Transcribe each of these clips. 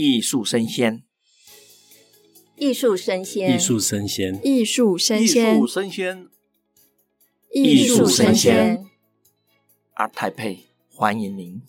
艺术生鲜，艺术生鲜，艺术生鲜，艺术生鲜，艺术生鲜，艺术生鲜。ART TAIPEI，欢迎您。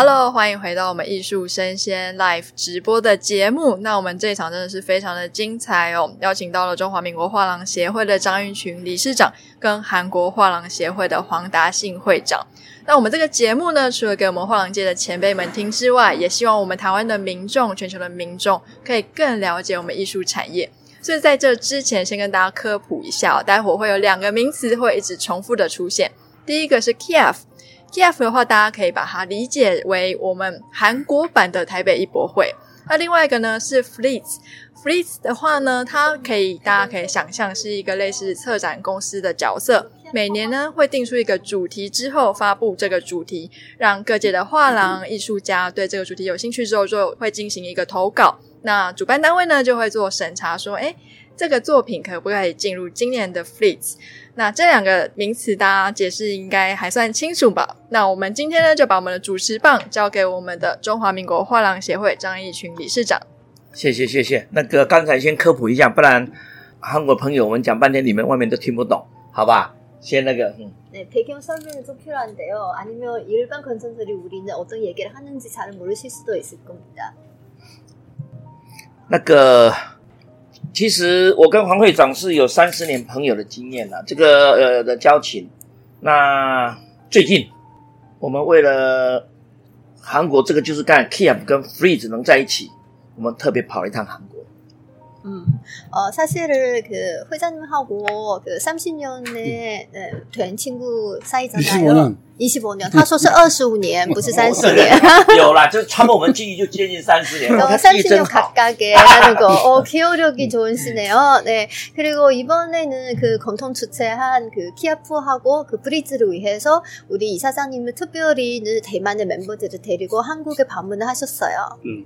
Hello，欢迎回到我们艺术生鲜 Live 直播的节目。那我们这一场真的是非常的精彩哦，邀请到了中华民国画廊协会的张玉群理事长，跟韩国画廊协会的黄达信会长。那我们这个节目呢，除了给我们画廊界的前辈们听之外，也希望我们台湾的民众、全球的民众可以更了解我们艺术产业。所以在这之前，先跟大家科普一下哦，待会会有两个名词会一直重复的出现。第一个是 KIAF。Kf 的话，大家可以把它理解为我们韩国版的台北艺博会。那另外一个呢是 fleetfleets 的话呢，它可以大家可以想象是一个类似策展公司的角色，每年呢会定出一个主题之后发布这个主题，让各界的画廊艺术家对这个主题有兴趣之后，就会进行一个投稿。那主办单位呢就会做审查，说，诶，这个作品可不可以进入今年的 FLITS？那这两个名词，大家解释应该还算清楚吧？那我们今天呢，就把我们的主持棒交给我们的中华民国画廊协会张义群理事长。谢谢谢谢。那个刚才先科普一下，不然韩国朋友我们讲半天，你们外面都听不懂，好吧？先那个，嗯。네배경설명이좀필요한데요아니면일반관람들이우리는어떤얘기를하는지잘모르실수도 있을겁니다那个。 其实我跟黄会长是有三十年朋友的经验了，这个呃的交情。那最近我们为了韩国这个就是干 Keep 跟 Free 只能在一起，我们特别跑了一趟韩国。 음, 어, 사실은 그 회장님하고 그 30년에 네, 된 친구 사이잖아요. 25년. 25년. 他说是25年,不是30年. 有啦,就是差不多我们记忆就接近30年. 어, 30년 각각의 하는 거. 어, 기억력이 좋으시네요. 네. 그리고 이번에는 그 공통 주최한 그 키아프하고 그 브리즈를 위해서 우리 이사장님을 특별히 대만의 멤버들을 데리고 한국에 방문을 하셨어요. 음.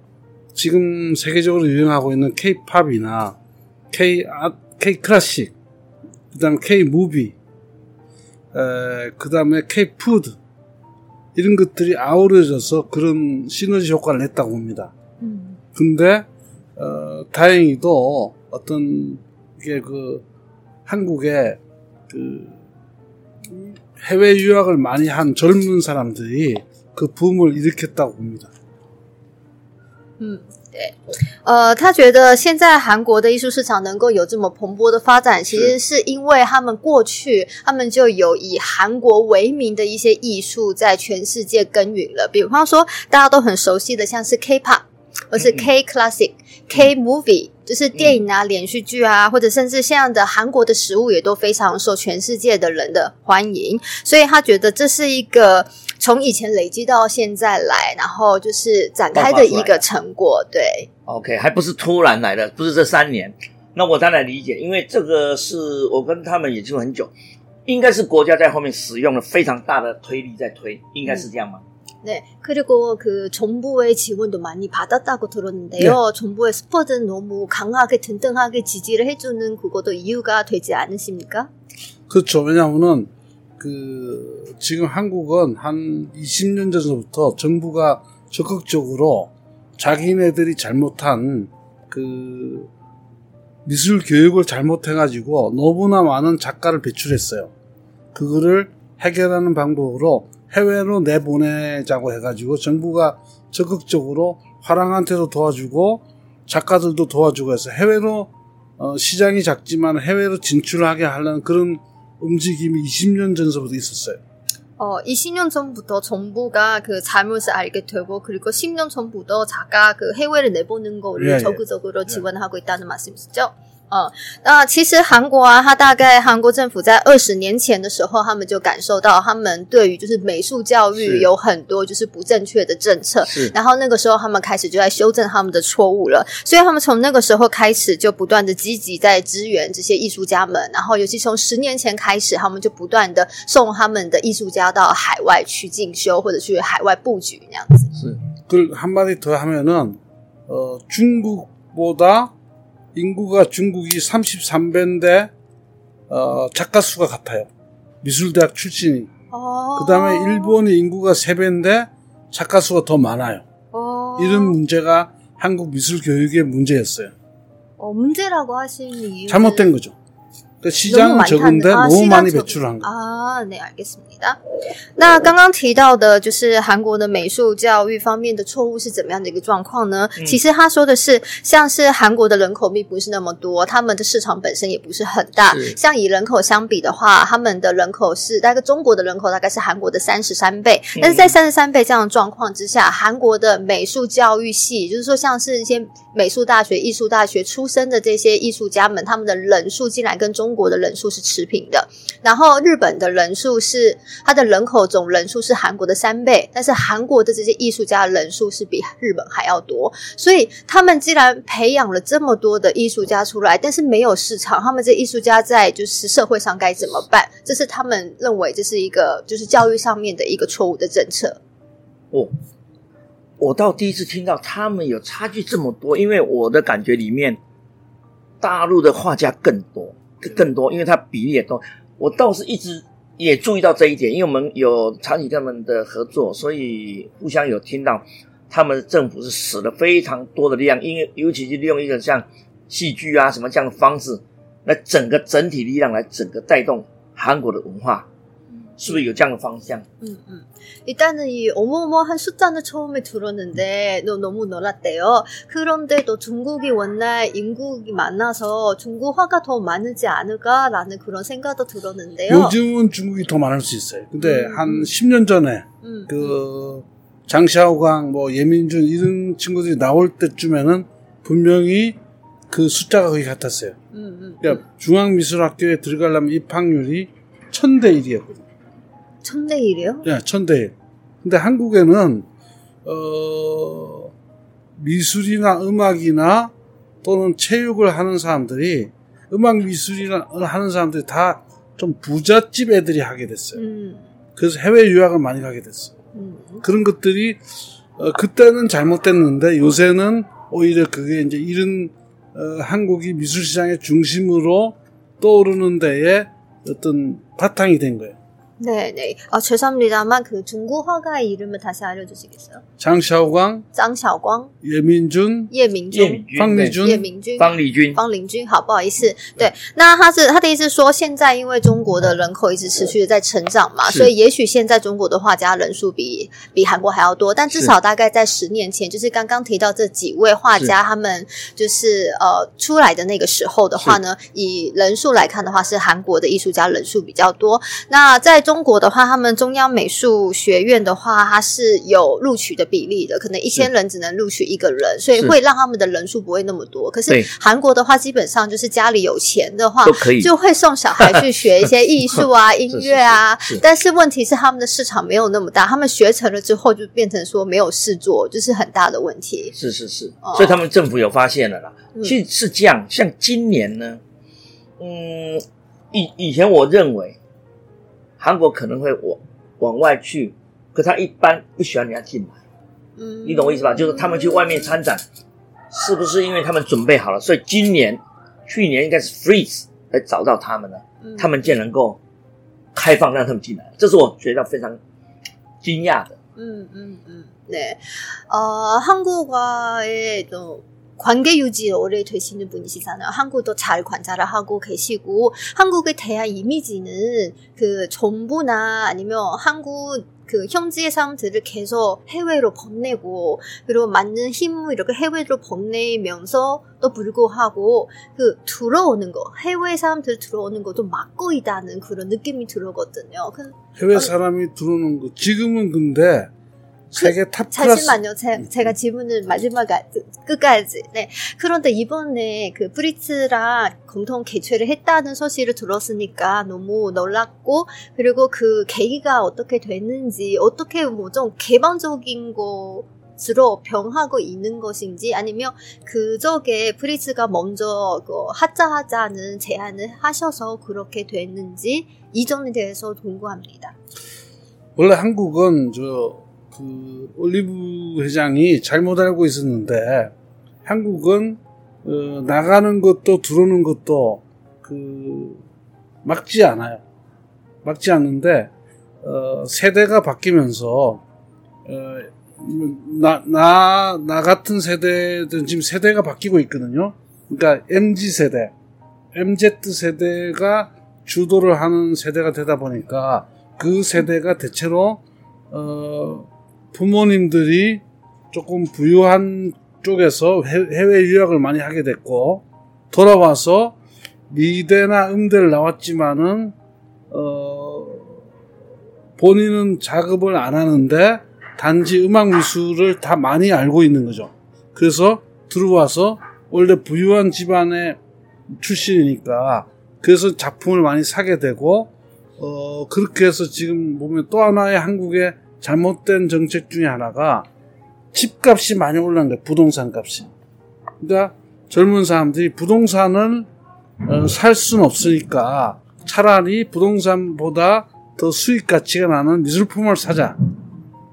지금 세계적으로 유행하고 있는 K-팝이나 K 아 K 클래식, 그다음 K 무비, 그다음에 K 푸드 이런 것들이 아우러져서 그런 시너지 효과를 냈다고 봅니다. 음. 근데 어, 다행히도 어떤 이게 그 한국에 그 해외 유학을 많이 한 젊은 사람들이 그 붐을 일으켰다고 봅니다. 嗯，对，呃，他觉得现在韩国的艺术市场能够有这么蓬勃的发展，其实是因为他们过去他们就有以韩国为名的一些艺术在全世界耕耘了。比方说，大家都很熟悉的，像是 K-pop，或是 K-classic、K-movie，就是电影啊、连续剧啊，或者甚至现在的韩国的食物也都非常受全世界的人的欢迎。所以他觉得这是一个。从以前累积到现在来，然后就是展开的一个成果，对。OK，还不是突然来的，不是这三年。那我当然理解，因为这个是我跟他们也就很久，应该是国家在后面使用了非常大的推力在推，应该是这样吗？对。그리고그정부의지원도많이받았다고들었는데요。정부의스포츠너무강하게든든하게지지를해주는그것도이유가되지않으십니까 그렇죠왜냐하면은 그 지금 한국은 한 20년 전부터 정부가 적극적으로 자기네들이 잘못한 그 미술 교육을 잘못해가지고 너무나 많은 작가를 배출했어요. 그거를 해결하는 방법으로 해외로 내보내자고 해가지고 정부가 적극적으로 화랑한테도 도와주고 작가들도 도와주고 해서 해외로 어 시장이 작지만 해외로 진출하게 하려는 그런 움직임이 20년 전서부터 있었어요. 어, 20년 전부터 정부가 그 잘못을 알게 되고 그리고 10년 전부터 작가 그 해외를 내보는 거를 예, 예. 적극적으로 예. 지원하고 있다는 말씀이시죠? 嗯，那其实韩国啊，他大概韩国政府在二十年前的时候，他们就感受到他们对于就是美术教育有很多就是不正确的政策，是。然后那个时候他们开始就在修正他们的错误了，所以他们从那个时候开始就不断的积极在支援这些艺术家们，然后尤其从十年前开始，他们就不断的送他们的艺术家到海外去进修或者去海外布局那样子。是。그한마디더하면은어중국보다 인구가 중국이 33배인데 어, 작가 수가 같아요. 미술대학 출신이. 어... 그 다음에 일본이 인구가 3배인데 작가 수가 더 많아요. 어... 이런 문제가 한국 미술 교육의 문제였어요. 어, 문제라고 하시는 이유 잘못된 거죠. 그러니까 시장은 적은데 아, 너무 많이 배출한 거. 아, 네, 알겠습니다. 那刚刚提到的就是韩国的美术教育方面的错误是怎么样的一个状况呢？嗯、其实他说的是，像是韩国的人口并不是那么多，他们的市场本身也不是很大。像以人口相比的话，他们的人口是大概中国的人口大概是韩国的三十三倍。但是在三十三倍这样的状况之下，韩国的美术教育系，就是说像是一些美术大学、艺术大学出身的这些艺术家们，他们的人数竟然跟中 中国的人数是持平的。然后日本的人数是他的人口总人数是韩国的三倍，但是韩国的这些艺术家的人数是比日本还要多。所以他们既然培养了这么多的艺术家出来，但是没有市场，他们这艺术家在就是社会上该怎么办？这是他们认为这是一个就是教育上面的一个错误的政策。哦。我倒第一次听到他们有差距这么多，因为我的感觉里面，大陆的画家更多，更多，因为它比例也多。我倒是一直也注意到这一点，因为我们有长期跟他们的合作，所以互相有听到他们政府是使了非常多的力量，因为尤其是利用一个像戏剧啊什么这样的方式，来整个整体力量来整个带动韩国的文化。是不是有这样的方向？嗯嗯，일단은이어마어마한숫자는처음에들었는데너무놀랐대요그런데또중국이원래인구이많아서중국화가더많으지않을까라는그런생각도들었는데요 요즘은중국이더많을수있어요근데한십 년전에그장샤오광뭐예민준이런친구들이나올때쯤에는분명히그숫자가거의같았어요음음그러니까중앙미술학교에들어가려면입학률이천대일이었거든요 천대 일이요? 네, 천대 일. 근데 한국에는 어 미술이나 음악이나 또는 체육을 하는 사람들이 음악 미술이나 하는 사람들이 다 좀 부잣집 애들이 하게 됐어요. 음. 그래서 해외 유학을 많이 가게 됐어요. 음. 그런 것들이 어, 그때는 잘못됐는데 요새는 오히려 그게 이제 이런 어, 한국이 미술 시장의 중심으로 떠오르는 데에 어떤 바탕이 된 거예요. 네, 네. 아, 죄송합니다만 그 중국 화가의 이름을 다시 알려주시겠어요? 장샤오광, 장샤오광, 예민준, 예민준, 방리준, 예민준, 方礼钧，方礼钧。好，不好意思。对，那他是他的意思说，现在因为中国的人口一直持续的在成长嘛，所以也许现在中国的画家人数比比韩国还要多，但至少大概在十年前，就是刚刚提到这几位画家他们就是呃出来的那个时候的话呢，以人数来看的话，是韩国的艺术家人数比较多。那在中 中国的话，他们中央美术学院的话，它是有录取的比例的，可能一千人只能录取一个人，所以会让他们的人数不会那么多。可是韩国的话，基本上就是家里有钱的话，就会送小孩去学一些艺术啊、音乐啊。但是问题是，他们的市场没有那么大，他们学成了之后就变成说没有事做，就是很大的问题。是是是，所以他们政府有发现了啦。其实是这样，像今年呢，嗯，以以前我认为。韩国可能会往往外去，可他一般不喜欢人家进来。嗯，你懂我意思吧？就是他们去外面参展，是不是因为他们准备好了？所以今年、去年应该是 freeze 来找到他们了，嗯、他们竟然能够开放让他们进来，这是我觉得非常惊讶的。嗯嗯嗯，对，呃，韩国话诶都。 관계 유지에 오래 되시는 분이시잖아요. 한국도 잘 관찰을 하고 계시고 한국에 대한 이미지는 그 정부나 아니면 한국 그 현지의 사람들을 계속 해외로 보내고 그리고 맞는 힘을 이렇게 해외로 보내면서 또 불구하고 그 들어오는 거 해외 사람들 들어오는 것도 막고 있다는 그런 느낌이 들거든요. 그 해외 사람이 들어오는 거 지금은 근데 세계 탑 클래스 잠시만요. 제, 제가 질문을 마지막 끝까지. 네. 그런데 이번에 그 프리츠랑 공동 개최를 했다는 소식을 들었으니까 너무 놀랐고 그리고 그 계기가 어떻게 됐는지 어떻게 뭐 좀 개방적인 것으로 병하고 있는 것인지 아니면 그저께 프리츠가 먼저 그 하자하자는 제안을 하셔서 그렇게 됐는지 이 점에 대해서 궁금합니다. 원래 한국은 저 그 올리브 회장이 잘못 알고 있었는데 한국은 어, 나가는 것도 들어오는 것도 그 막지 않아요. 막지 않는데 어, 세대가 바뀌면서 어, 나, 나, 나 같은 세대든 지금 세대가 바뀌고 있거든요. 그러니까 MZ 세대, MZ 세대가 주도를 하는 세대가 되다 보니까 그 세대가 대체로 어, 부모님들이 조금 부유한 쪽에서 해외 유학을 많이 하게 됐고 돌아와서 미대나 음대를 나왔지만은 어, 본인은 작업을 안 하는데 단지 음악 미술을 다 많이 알고 있는 거죠. 그래서 들어와서 원래 부유한 집안의 출신이니까 그래서 작품을 많이 사게 되고 어, 그렇게 해서 지금 보면 또 하나의 한국의 잘못된 정책 중에 하나가 집값이 많이 거예요. 부동산 값이. 그러니까 젊은 사람들이 부동산을 어, 살 수는 없으니까 차라리 부동산보다 더 수익 가치가 나는 미술품을 사자.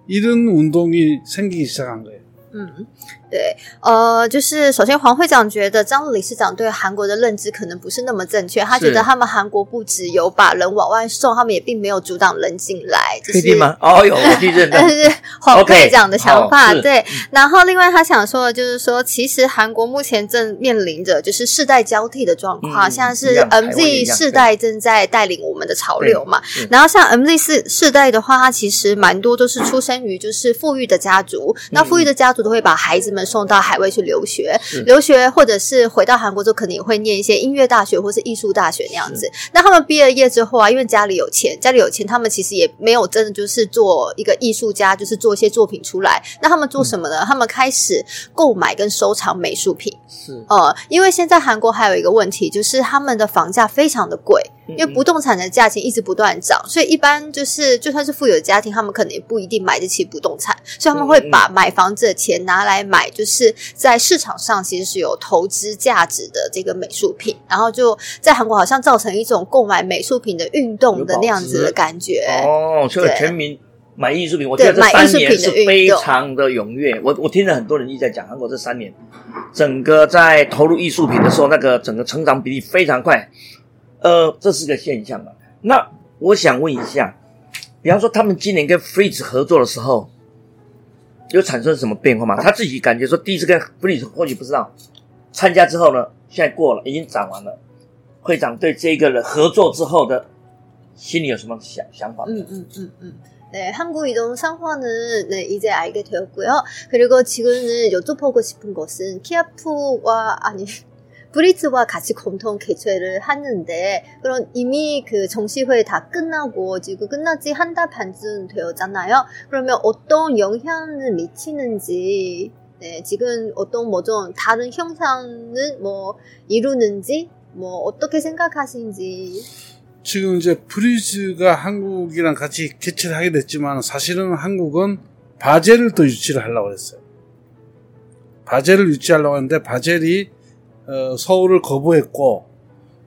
이런 운동이 생기기 시작한 거예요. 嗯，对，呃，就是首先黄会长觉得张理事长对韩国的认知可能不是那么正确，他觉得他们韩国不只有把人往外送，他们也并没有阻挡人进来。确定吗？哦，有我记认。但是黄会长的想法 Okay, 对，然后另外他想说的就是说，其实韩国目前正面临着就是世代交替的状况，嗯、像是 MZ 世代正在带领我们的潮流嘛。然后像 MZ 世世代的话，它其实蛮多都是出生于就是富裕的家族，那富裕的家族。都会把孩子们送到海外去留学，留学或者是回到韩国之后，可能也会念一些音乐大学或是艺术大学那样子。那他们毕了业之后啊，因为家里有钱，家里有钱，他们其实也没有真的就是做一个艺术家，就是做一些作品出来。那他们做什么呢？他们开始购买跟收藏美术品。是，呃，因为现在韩国还有一个问题，就是他们的房价非常的贵。因为不动产的价钱一直不断涨，所以一般就是就算是富有的家庭，他们可能也不一定买得起不动产，所以他们会把买房子的钱拿来买，就是在市场上其实是有投资价值的这个美术品，然后就在韩国好像造成一种购买美术品的运动的那样子的感觉。哦，所以全民买艺术品，我觉得这三年是非常的踊跃。我我听了很多人一直在讲，韩国这三年整个在投入艺术品的时候，那个整个成长比例非常快。呃，这是个现象嘛。那我想问一下，比方说他们今年跟 Frieze 合作的时候，有产生什么变化吗？他自己感觉说，第一次跟 Frieze 或许不知道，参加之后呢，现在过了，已经展完了。会长对这个人合作之后的心里有什么想想法？嗯嗯嗯嗯，네한국이동상황은네이제알게되었고요그리고지금은여쭤보고싶은것은키아프와아니 브리츠와 같이 공통 개최를 하는데 그럼 이미 그 정시회 다 끝나고 지금 끝난 지한 달 반쯤 되었잖아요. 그러면 어떤 영향을 미치는지 네, 지금 어떤 뭐 좀 다른 형상을 뭐 이루는지 뭐 어떻게 생각하시는지 지금 이제 브리즈가 한국이랑 같이 개최를 하게 됐지만 사실은 한국은 바젤을 또 유치를 하려고 했어요. 바젤을 유치하려고 했는데 바젤이 어, 서울을 거부했고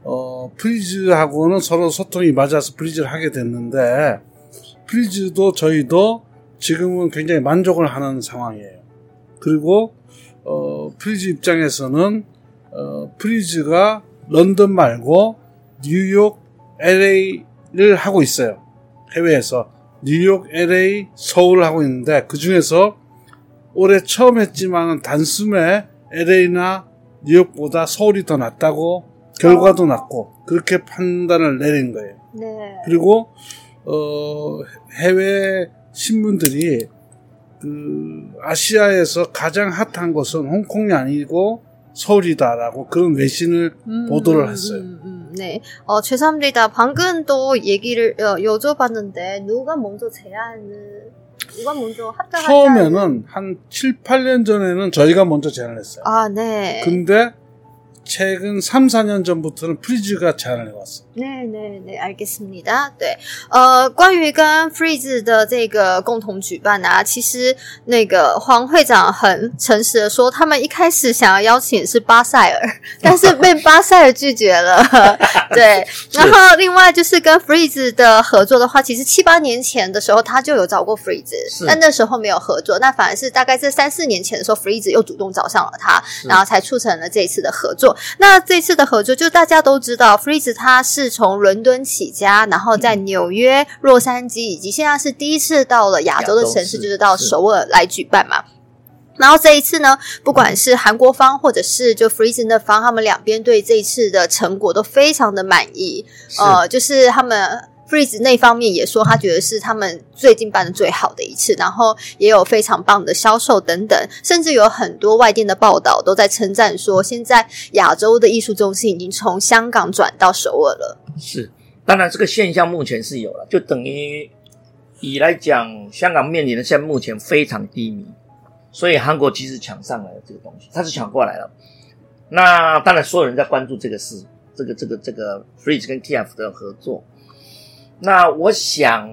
어, 프리즈하고는 서로 소통이 맞아서 프리즈를 하게 됐는데 프리즈도 저희도 지금은 굉장히 만족을 하는 상황이에요. 그리고 어, 프리즈 입장에서는 어, 프리즈가 런던 말고 뉴욕, LA를 하고 있어요. 해외에서 뉴욕, LA, 서울을 하고 있는데 그 중에서 올해 처음 했지만 단숨에 LA나 뉴욕보다 서울이 더 낫다고 결과도 낫고 그렇게 판단을 내린 거예요. 네. 그리고 어, 해외 신문들이 그 아시아에서 가장 핫한 곳은 홍콩이 아니고 서울이다라고 그런 외신을 음, 보도를 했어요. 음, 음, 네. 어, 죄송합니다. 방금 또 얘기를 여, 여쭤봤는데 누가 먼저 제안을 누가 먼저 합작하자. 처음에는 한 7, 8년 전에는 저희가 먼저 제안을 했어요. 아, 네. 근데 최근 3, 4년 전부터는 프리즈가 제안을 해왔어요. 네네 네， 알겠습니다。对，呃，关于跟 Freeze 的这个共同举办啊，其实那个黄会长很诚实的说，他们一开始想要邀请是巴塞尔，但是被巴塞尔拒绝了。对，然后另外就是跟 Freeze 的合作的话，其实七八年前的时候他就有找过 Freeze，但那时候没有合作。那反而是大概这三四年前的时候，Freeze 又主动找上了他，然后才促成了这一次的合作。 那这次的合作，就大家都知道，Freeze 他是。从伦敦起家，然后在纽约、洛杉矶，以及现在是第一次到了亚洲的城市，就是到首尔来举办嘛。然后这一次呢，不管是韩国方或者是就 Freeze 的方，他们两边对这一次的成果都非常的满意。呃，就是他们 Freeze 那方面也说，他觉得是他们最近办的最好的一次，然后也有非常棒的销售等等，甚至有很多外电的报道都在称赞说，现在亚洲的艺术中心已经从香港转到首尔了。是，当然这个现象目前是有了，就等于以来讲，香港面临的现在目前非常低迷，所以韩国其实抢上来了这个东西，他是抢过来了。那当然，所有人在关注这个事，这个这个这个 Freeze 跟 TF 的合作。那我想，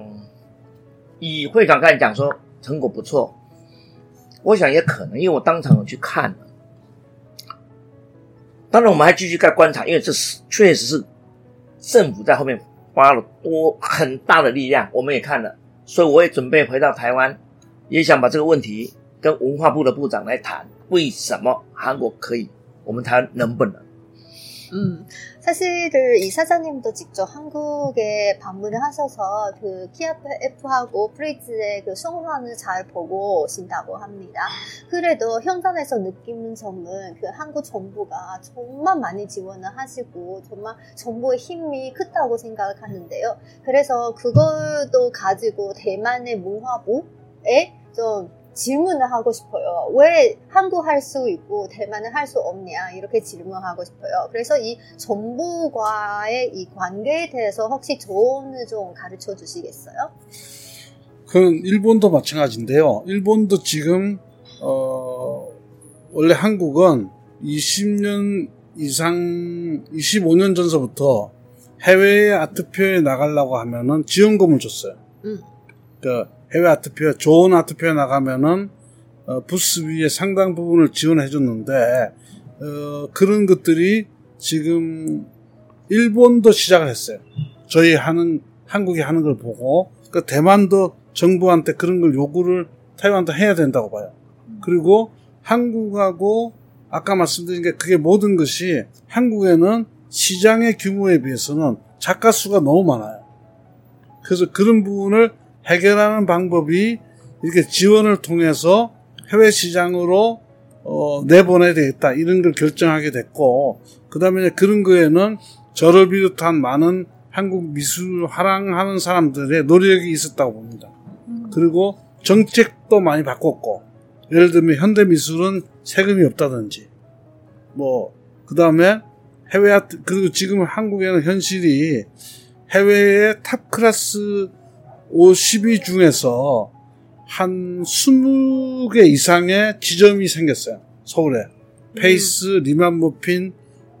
以会长刚才讲说成果不错，我想也可能，因为我当场有去看了。当然，我们还继续在观察，因为这是确实是政府在后面花了多很大的力量，我们也看了，所以我也准备回到台湾，也想把这个问题跟文化部的部长来谈，为什么韩国可以，我们台湾能不能？嗯。 사실 이 사장님도 직접 한국에 방문을 하셔서 그 TF하고 프리즈의 그 성화를 잘 보고 오신다고 합니다. 그래도 현장에서 느끼는 점은 그 한국 정부가 정말 많이 지원을 하시고 정말 정부의 힘이 크다고 생각을 하는데요. 그래서 그것도 가지고 대만의 문화부에 좀 질문을 하고 싶어요. 왜 한국 할 수 있고 대만은 할 수 없냐 이렇게 질문하고 싶어요. 그래서 이 정부과의 이 관계에 대해서 혹시 조언을 좀 가르쳐 주시겠어요? 그 일본도 마찬가지인데요. 일본도 지금 어 원래 한국은 20년 이상 25년 전서부터 해외 아트표에 나가려고 하면은 지원금을 줬어요. 음. 그러니까 해외 아트표, 좋은 아트표에 나가면은, 어, 부스 위에 상당 부분을 지원해 줬는데, 어, 그런 것들이 지금 일본도 시작을 했어요. 저희 하는, 한국이 하는 걸 보고, 그 대만도 정부한테 그런 걸 요구를 타이완도 해야 된다고 봐요. 그리고 한국하고 아까 말씀드린 게 그게 모든 것이 한국에는 시장의 규모에 비해서는 작가 수가 너무 많아요. 그래서 그런 부분을 해결하는 방법이 이렇게 지원을 통해서 해외 시장으로 어, 내보내야 되겠다 이런 걸 결정하게 됐고 그 다음에 그런 거에는 저를 비롯한 많은 한국 미술 화랑하는 사람들의 노력이 있었다고 봅니다. 그리고 정책도 많이 바꿨고 예를 들면 현대 미술은 세금이 없다든지 뭐 그 다음에 해외 아트 그리고 지금 한국에는 현실이 해외의 탑 클래스 50위 중에서 한 20개 이상의 지점이 생겼어요. 서울에. 페이스, 음. 리만 모핀,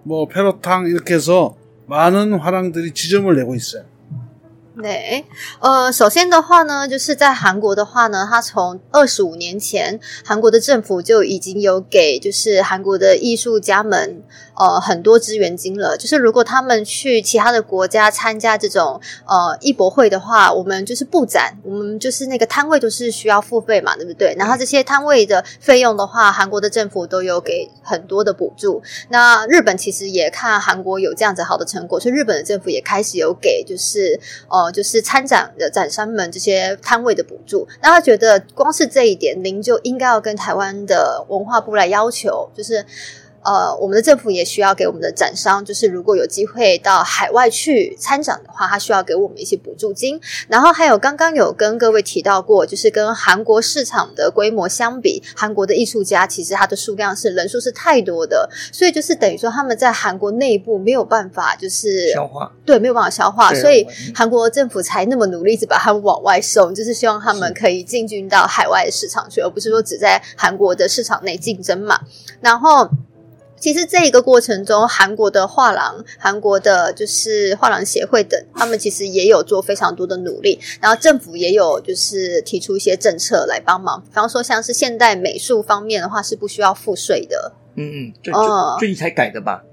뭐 페로탕 이렇게 해서 많은 화랑들이 지점을 내고 있어요. 对，呃，首先的话呢，就是在韩国的话呢，它从二十五年前，韩国的政府就已经有给就是韩国的艺术家们 呃很多资源金了。就是如果他们去其他的国家参加这种呃艺博会的话，我们就是布展，我们就是那个摊位都是需要付费嘛，对不对？然后这些摊位的费用的话，韩国的政府都有给很多的补助。那日本其实也看韩国有这样子好的成果，所以日本的政府也开始有给就是呃。就是参展的展商们这些摊位的补助，那他觉得光是这一点，您就应该要跟台湾的文化部来要求，就是呃，我们的政府也需要给我们的展商，就是如果有机会到海外去参展的话，他需要给我们一些补助金。然后还有刚刚有跟各位提到过，就是跟韩国市场的规模相比，韩国的艺术家其实他的数量是人数是太多的，所以就是等于说他们在韩国内部没有办法就是消化，对，没有办法消化，所以韩国政府才那么努力，一直把他们往外送，就是希望他们可以进军到海外的市场去，而不是说只在韩国的市场内竞争嘛。然后。其实这一个过程中，韩国的画廊、韩国的就是画廊协会等，他们其实也有做非常多的努力。然后政府也有就是提出一些政策来帮忙，比方说像是现代美术方面的话是不需要赋税的。嗯嗯，最最、哦、最近才改的吧？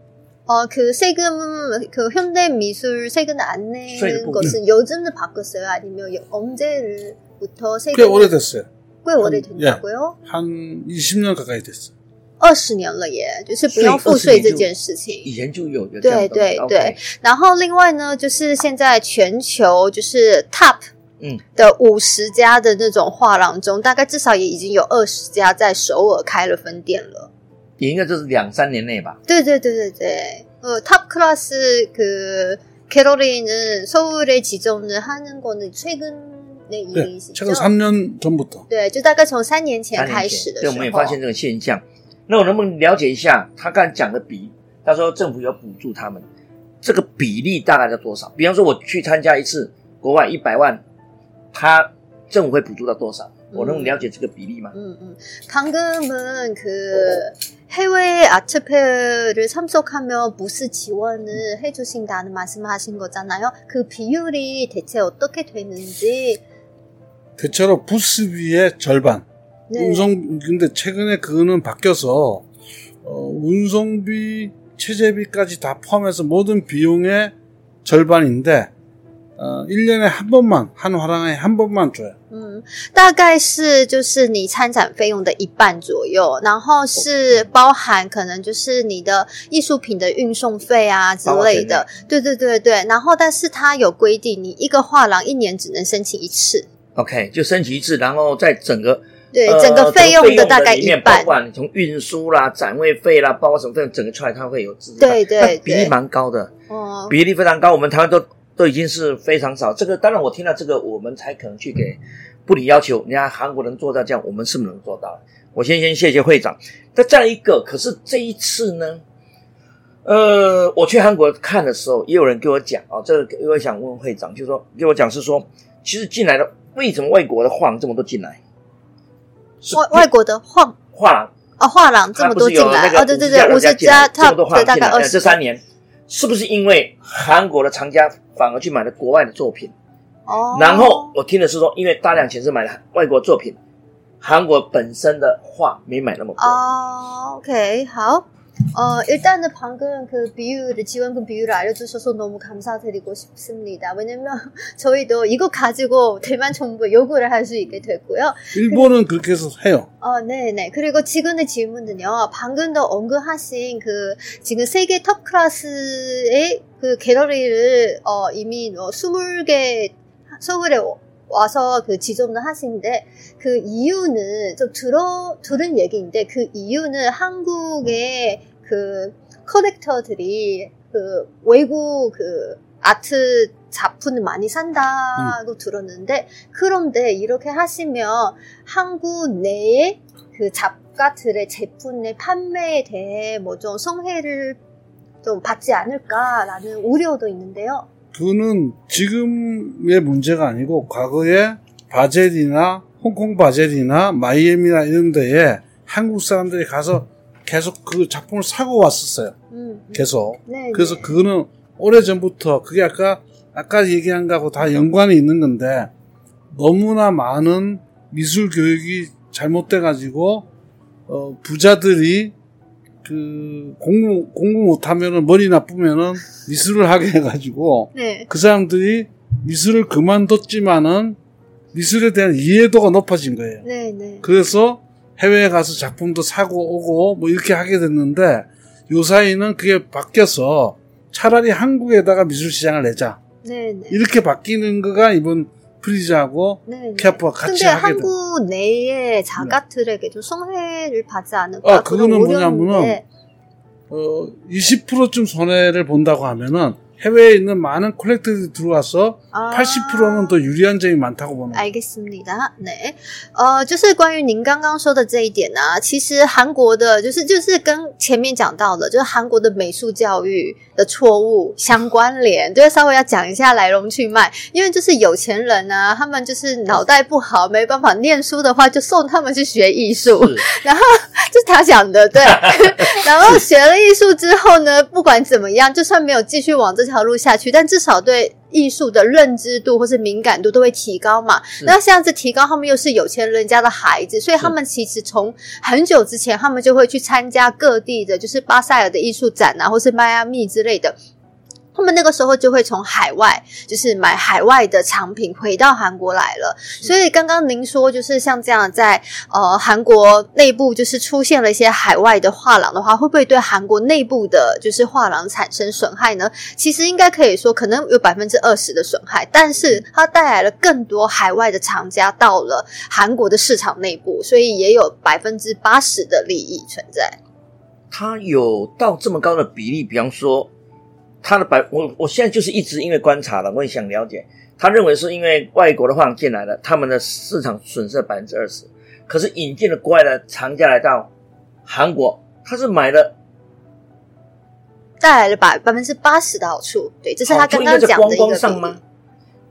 哦，그세금그현대미술세금안내는것은요즘에바뀌었어요아니면언제부터세금꽤오래됐어요꽤오래됐다고요한20년가까이됐어 二十年了耶，就是不用赋税这件事情，以前就有的。对对对，okay. 然后另外呢，就是现在全球就是 Top 嗯的五十家的那种画廊中，嗯，大概至少也已经有二十家在首尔开了分店了。也应该就是两三年内吧。对对对对对，呃，Top Class 그 갤러리는 서울에 지점을 하는 거는 최근의 일이시죠? 최근 3년 전부터。对，就大概从三年前开始的时候，对，我们也发现这个现象。 那我能不能了解一下他刚才讲的比？他说政府有补助他们，这个比例大概在多少？比方说我去参加一次国外一百万，他政府会补助到多少？我能了解这个比例吗？嗯嗯，방금은그해외아트페를참석하면부스지원을해주신다는말씀하신거잖아요그비율이대체어떻게되는지 대체로부스비의절반 네. 운송 근데 최근에 그거는 바뀌어서 어, 운송비, 체재비까지 다 포함해서 모든 비용의 절반인데 어, 1년에 한 번만 한 화廊에 한 번만 줘요. 嗯，大概是就是你参展费用的一半左右，然后是包含可能就是你的艺术品的运送费啊之类的，对对对对，然后但是它有规定，你一个画廊一年只能申请一次。OK，对、呃，整个 费用的大概一半，不管你从运输啦、展位费啦，包括什么费用，整个出来它会有自对对，对，比例蛮高的，哦，比例非常高。我们台湾都都已经是非常少。这个当然，我听到这个，我们才可能去给不理要求。人家韩国能做到这样，我们是不是能做到？我先先谢谢会长。那再来一个，可是这一次呢，呃，我去韩国看的时候，也有人跟我讲啊、哦，这个因为想问会长，就是说给我讲是说，其实进来的为什么外国的画廊这么多进来？外外国的画画廊哦，画廊这么多进来哦，对对对，五十家，差不多大概二十。这三年是不是因为韩国的藏家反而去买了国外的作品？哦，然后我听的是说，因为大量钱是买了外国作品，韩国本身的画没买那么多。哦，OK，好。 어, 일단은 방금 그 비율, 지원금 비율을 알려주셔서 너무 감사드리고 싶습니다. 왜냐면 저희도 이거 가지고 대만 정부에 요구를 할 수 있게 됐고요. 일본은 그, 그렇게 해서 해요. 어, 네네. 그리고 지금의 질문은요. 방금도 언급하신 그 지금 세계 톱 클래스의 그 갤러리를 어, 이미 어, 20개 서울에 와서 그 지점을 하시는데 그 이유는 좀 들어 들은 얘기인데 그 이유는 한국의 그 커넥터들이 그 외국 그 아트 작품을 많이 산다고 음. 들었는데 그런데 이렇게 하시면 한국 내에 그 작가들의 제품의 판매에 대해 뭐 좀 성해를 좀 받지 않을까라는 우려도 있는데요. 그거는 지금의 문제가 아니고 과거에 바젤이나 홍콩 바젤이나 마이애미나 이런 데에 한국 사람들이 가서 계속 그 작품을 사고 왔었어요. 음, 음. 계속. 네, 그래서 네. 그거는 오래 전부터 그게 아까 아까 얘기한 거하고 다 연관이 있는 건데 너무나 많은 미술 교육이 잘못돼 가지고 어 부자들이 그 공부 공부 못하면은 머리 나쁘면은 미술을 하게 해가지고 네. 그 사람들이 미술을 그만뒀지만은 미술에 대한 이해도가 높아진 거예요. 네, 네. 그래서 해외에 가서 작품도 사고 오고 뭐 이렇게 하게 됐는데 요 사이는 그게 바뀌어서 차라리 한국에다가 미술 시장을 내자. 네, 네. 이렇게 바뀌는 거가 이번 프리즈하고 네, 캐프와 같이 하게 돼. 근데 한국 내에 작가들에게 좀 성회를 받지 않을까? 아, 그거는 뭐냐면은 어, 20%쯤 손해를 본다고 하면은 해외에 있는 많은 콜렉터들이 들어와서 아 80%는 더 유리한 점이 많다고 보는 거예요. 알겠습니다。对，呃，就是关于您刚刚说的这一点呢、啊，其实韩国的，就是就是跟前面讲到的，就是韩国的美术教育的错误相关联，对，稍微要讲一下来龙去脉。因为就是有钱人呢、啊，他们就是脑袋不好，没办法念书的话，就送他们去学艺术，然后就是他讲的，对，然后学了艺术之后呢，不管怎么样，就算没有继续往这 条路下去，但至少对艺术的认知度或是敏感度都会提高嘛。那这样子提高，他们又是有钱人家的孩子，所以他们其实从很久之前，他们就会去参加各地的，就是巴塞尔的艺术展啊，或是迈阿密之类的。他们那个时候就会从海外，就是买海外的产品回到韩国来了。所以刚刚您说，就是像这样在呃韩国内部，就是出现了一些海外的画廊的话，会不会对韩国内部的，就是画廊产生损害呢？其实应该可以说，可能有百分之二十的损害，但是它带来了更多海外的厂家到了韩国的市场内部，所以也有百分之八十的利益存在。它有到这么高的比例，比方说。他的百，我我现在就是一直因为观察了，我也想了解。他认为是因为外国的话进来了，他们的市场损失了百分之二十。可是引进了国外的藏家来到韩国，他是买了带来了百百分之八十的好处。对，这是他刚刚讲的一个观光上吗？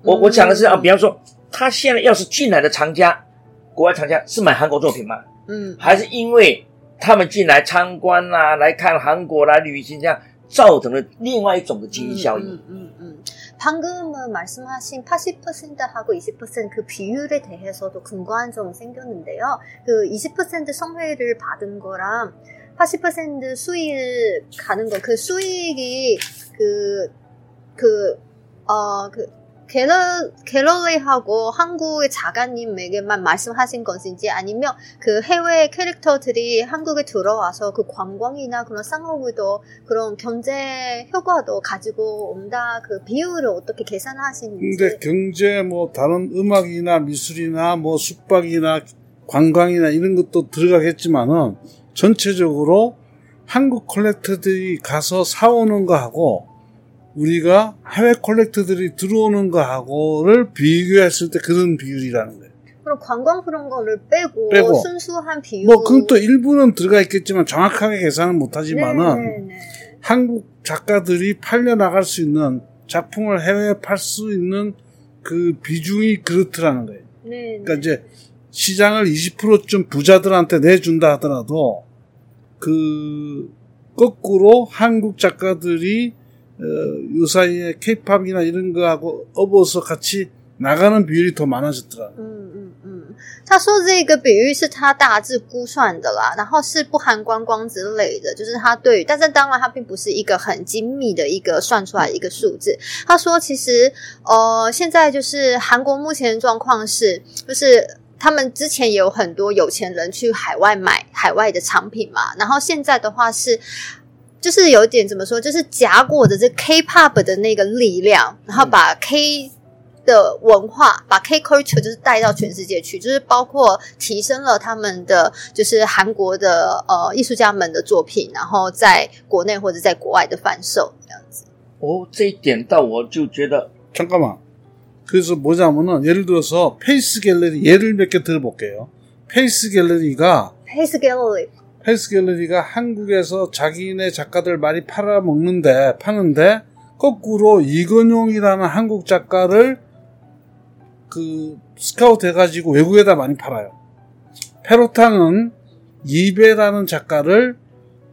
我我讲的是啊，比方说，他现在要是进来的藏家，国外藏家是买韩国作品吗？嗯，还是因为他们进来参观啊，来看韩国来旅行这样？造成了另外一种的经济效益。嗯嗯嗯。방금은말씀하신80%하고20%그比率에대해서도궁금한 점생겼는데요 그20%성회를 받은 거랑80%수익가는 거, 그 수익이 그, 그, 어, 그, 갤러, 갤러리하고 한국의 작가님에게만 말씀하신 것인지 아니면 그 해외 캐릭터들이 한국에 들어와서 그 관광이나 그런 상업의도 그런 경제 효과도 가지고 온다 그 비율을 어떻게 계산하시는지. 근데 경제 뭐 다른 음악이나 미술이나 뭐 숙박이나 관광이나 이런 것도 들어가겠지만은 전체적으로 한국 컬렉터들이 가서 사오는 거하고 우리가 해외 콜렉터들이 들어오는 거하고를 비교했을 때 그런 비율이라는 거예요. 그럼 관광 그런 거를 빼고, 빼고. 순수한 비율 뭐 그건 또 일부는 들어가 있겠지만 정확하게 계산은 못하지만은 네네네. 한국 작가들이 팔려 나갈 수 있는 작품을 해외에 팔 수 있는 그 비중이 그렇더라는 거예요. 네. 그러니까 이제 시장을 20%쯤 부자들한테 내준다 하더라도 그 거꾸로 한국 작가들이 어, 요 사이에 케이팝이나 이런 거하고 업어서 같이 나가는 비율이 더 많아졌더라. 嗯嗯嗯，他说这个比喻是他大致估算的啦，然后是不含观光之类的，就是他对于，但是当然他并不是一个很精密的一个算出来的一个数字。他说其实呃，现在就是韩国目前的状况是，就是他们之前也有很多有钱人去海外买海外的产品嘛，然后现在的话是。 就是有点怎么说，就是夹过的这 K-pop 的那个力量，然后把 K 的文化，把 K culture 就是带到全世界去，就是包括提升了他们的，就是韩国的呃艺术家们的作品，然后在国内或者在国外的贩售这样子。哦，这一点到我就觉得， 잠깐만그래서뭐냐면은예를들어서페이스갤러리예를몇 개 들어볼게요. 페이스 갤러리가 Pace Gallery 페이스 갤러리 가 한국에서 자기네 작가들 많이 팔아먹는데 파는데 거꾸로 이건용이라는 한국 작가를 그 스카우트 해가지고 외국에다 많이 팔아요. 페로탕은 이베라는 작가를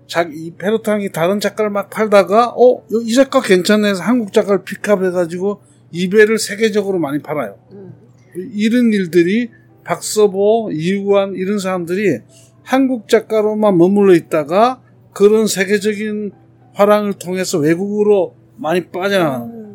자기 페로탕이 다른 작가를 막 팔다가 어 이 작가 괜찮네 해서 한국 작가를 픽업해가지고 이베를 세계적으로 많이 팔아요. 음. 이런 일들이 박서보, 이우환 이런 사람들이 한국 작가로만 머물러 있다가 그런 세계적인 화랑을 통해서 외국으로 많이 빠져나가는 거예요.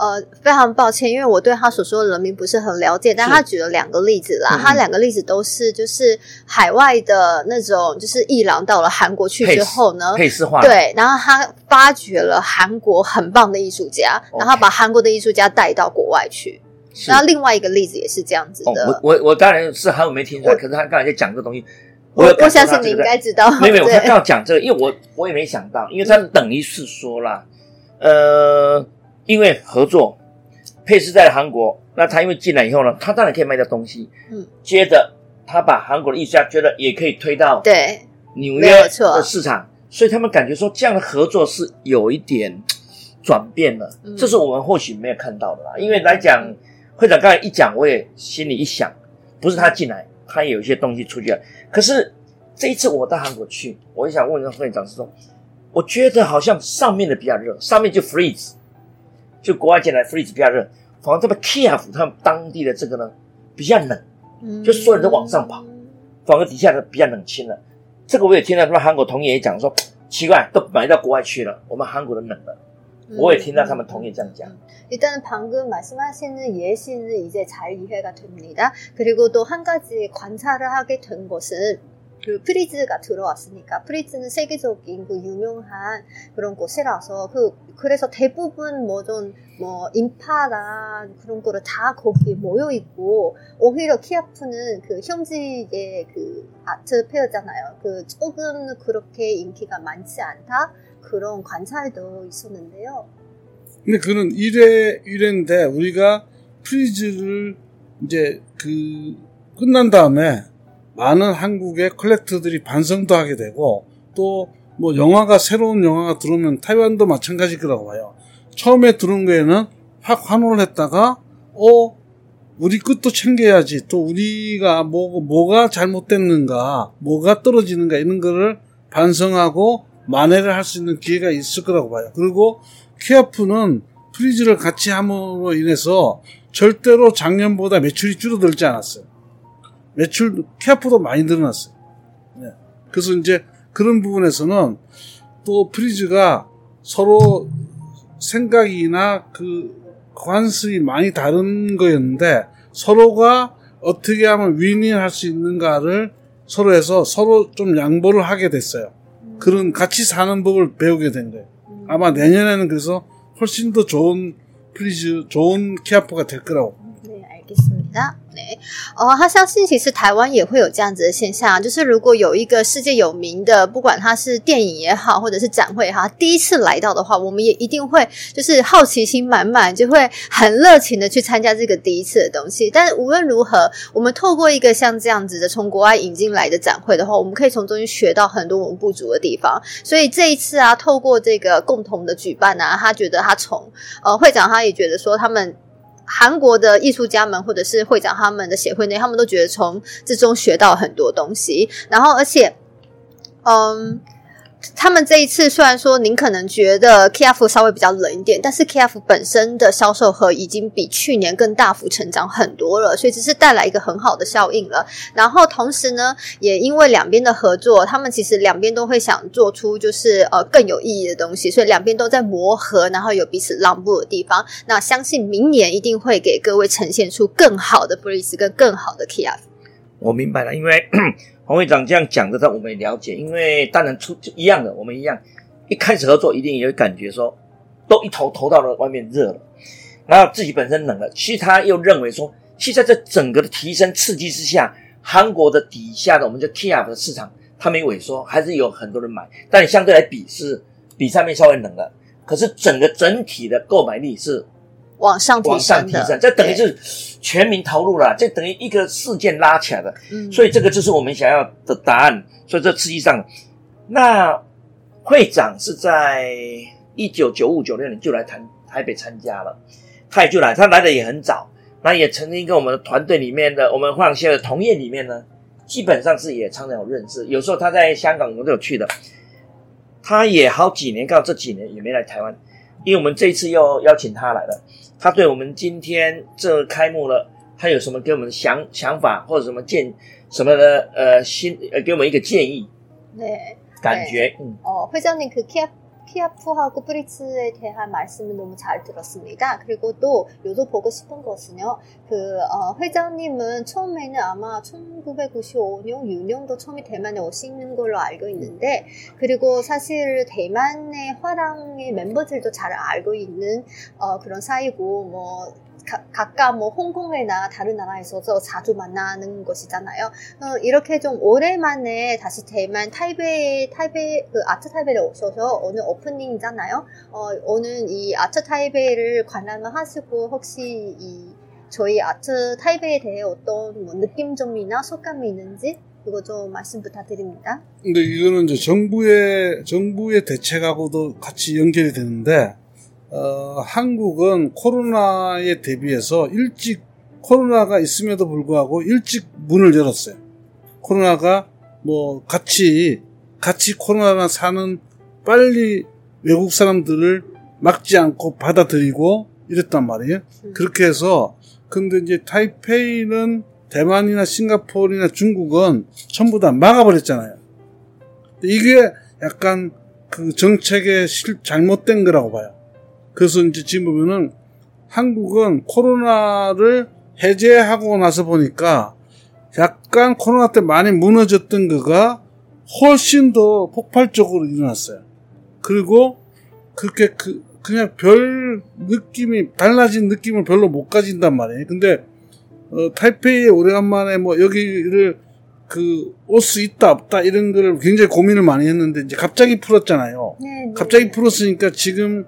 呃，非常抱歉，因为我对他所说的人名不是很了解，但他举了两个例子啦。他两个例子都是就是海外的那种，就是艺廊到了韩国去之后呢，配饰画对，然后他发掘了韩国很棒的艺术家，然后把韩国的艺术家带到国外去。然后另外一个例子也是这样子的。哦、我我我当然是还有没听出来，可是他刚才在讲这个东西。 我我相信你应该知道。没有没有，他刚好讲这个，因为我我也没想到，因为他等于是说啦，呃，因为合作，佩斯在韩国，那他因为进来以后呢，他当然可以卖掉东西。嗯，接着他把韩国的艺术家觉得也可以推到对纽约的市场，所以他们感觉说这样的合作是有一点转变了，嗯、这是我们或许没有看到的啦。因为来讲，会长刚才一讲，我也心里一想，不是他进来。他有一些东西出去了，可是这一次我到韩国去，我就想问一下会长是说，我觉得好像上面的比较热，上面就 freeze，就国外进来 freeze 比较热，反而这边 Kiev 他们当地的这个呢比较冷，就所有人都往上跑，反而底下的比较冷清了。这个我也听到他们韩国同业也讲说，奇怪，都买到国外去了，我们韩国的冷了。 음. 뭐에 지나가면 음. 동일장장. 일단은 방금 말씀하시는 예시는 이제 잘 이해가 됩니다. 그리고 또 한 가지 관찰을 하게 된 것은 그 프리즈가 들어왔으니까 프리즈는 세계적인 그 유명한 그런 곳이라서 그 그래서 대부분 뭐좀뭐 뭐, 뭐 인파나 그런 거를 다 거기에 모여 있고 오히려 키아프는 그 현지의 그 아트 페어잖아요. 그 조금 그렇게 인기가 많지 않다. 그런 관찰도 있었는데요. 근데 그는 일회 일회인데 우리가 프리즈를 이제 그 끝난 다음에 많은 한국의 컬렉터들이 반성도 하게 되고 또 뭐 영화가 새로운 영화가 들어오면 타이완도 마찬가지일 거라고 봐요. 처음에 들어온 거에는 확 환호를 했다가 어 우리 끝도 챙겨야지 또 우리가 뭐 뭐가 잘못됐는가 뭐가 떨어지는가 이런 거를 반성하고 만회를 할 수 있는 기회가 있을 거라고 봐요. 그리고 키아프는 프리즈를 같이 함으로 인해서 절대로 작년보다 매출이 줄어들지 않았어요. 매출 키아프도 많이 늘어났어요. 네. 그래서 이제 그런 부분에서는 또 프리즈가 서로 생각이나 그 관습이 많이 다른 거였는데 서로가 어떻게 하면 윈윈 할 수 있는가를 서로 해서 서로 좀 양보를 하게 됐어요. 그런 같이 사는 법을 배우게 된 거예요. 아마 내년에는 그래서 훨씬 더 좋은 프리즈, 좋은 키아프가 될 거라고. 那，哦，他相信其实台湾也会有这样子的现象，就是如果有一个世界有名的，不管他是电影也好，或者是展会哈，第一次来到的话，我们也一定会就是好奇心满满，就会很热情的去参加这个第一次的东西。但是无论如何，我们透过一个像这样子的从国外引进来的展会的话，我们可以从中间学到很多我们不足的地方。所以这一次啊，透过这个共同的举办呢，他觉得他从呃会长他也觉得说他们。韩国的艺术家们，或者是会长他们的协会内，他们都觉得从这中学到很多东西。然后，而且，嗯。他们这一次虽然说您可能觉得 KF 稍微比较冷一点，但是 KF 本身的销售额已经比去年更大幅成长很多了，所以这是带来一个很好的效应了。然后同时呢，也因为两边的合作，他们其实两边都会想做出就是呃更有意义的东西，所以两边都在磨合，然后有彼此让步的地方。那相信明年一定会给各位呈现出更好的 Breeze 跟更好的 KF。我明白了，因为。黄会长这样讲的，他我们也了解，因为当然出一样的，我们一样，一开始合作一定有感觉说，都一头投到了外面热了，然后自己本身冷了，其实他又认为说，其实在这整个的提升刺激之下，韩国的底下的我们叫 TF 的市场，它没萎缩，还是有很多人买，但相对来比是比上面稍微冷了，可是整个整体的购买力是。往上提升，这等于是全民投入了，这等于一个事件拉起来的，嗯，所以这个就是我们想要的答案。所以这实际上，那会长是在一九九五九六年就来台台北参加了，他也就来，他来的也很早，那也曾经跟我们的团队里面的我们画廊协会的同业里面呢，基本上是也常常有认识，有时候他在香港我们都有去的，他也好几年，刚好这几年也没来台湾，因为我们这一次又邀请他来了。他对我们今天这开幕了，他有什么给我们想想法或者什么建什么的呃新呃给我们一个建议？对，感觉嗯哦，会长您可 keep。 키아프하고 프리츠에 대한 말씀을 너무 잘 들었습니다. 그리고 또 여쭤보고 싶은 것은요. 그 어, 회장님은 처음에는 아마 1995년, 6년도 처음에 대만에 오시는 걸로 알고 있는데 그리고 사실 대만의 화랑의 멤버들도 잘 알고 있는 어, 그런 사이고 뭐 가, 각각 뭐 홍콩이나 다른 나라에서도 자주 만나는 것이잖아요. 어, 이렇게 좀 오랜만에 다시 대만 타이베이 타이베이 그 아트 타이베이에 오셔서 오늘 오프닝이잖아요. 어, 오늘 이 아트 타이베이를 관람을 하시고 혹시 이 저희 아트 타이베이에 대해 어떤 뭐 느낌점이나 소감이 있는지 그거 좀 말씀 부탁드립니다. 근데 이거는 이제 정부의 정부의 대책하고도 같이 연결이 되는데 어, 한국은 코로나에 대비해서 일찍 코로나가 있음에도 불구하고 일찍 문을 열었어요. 코로나가 뭐 같이 같이 코로나랑 사는 빨리 외국 사람들을 막지 않고 받아들이고 이랬단 말이에요. 음. 그렇게 해서 근데 이제 타이페이는 대만이나 싱가포르나 중국은 전부 다 막아버렸잖아요. 이게 약간 그 정책의 실, 잘못된 거라고 봐요. 그래서 이제 지금 보면은 한국은 코로나를 해제하고 나서 보니까 약간 코로나 때 많이 무너졌던 거가 훨씬 더 폭발적으로 일어났어요. 그리고 그렇게 그 그냥 별 느낌이 달라진 느낌을 별로 못 가진단 말이에요. 근데 어, 타이페이에 오래간만에 뭐 여기를 그 올 수 있다 없다 이런 거를 굉장히 고민을 많이 했는데 이제 갑자기 풀었잖아요. 네, 네. 갑자기 풀었으니까 지금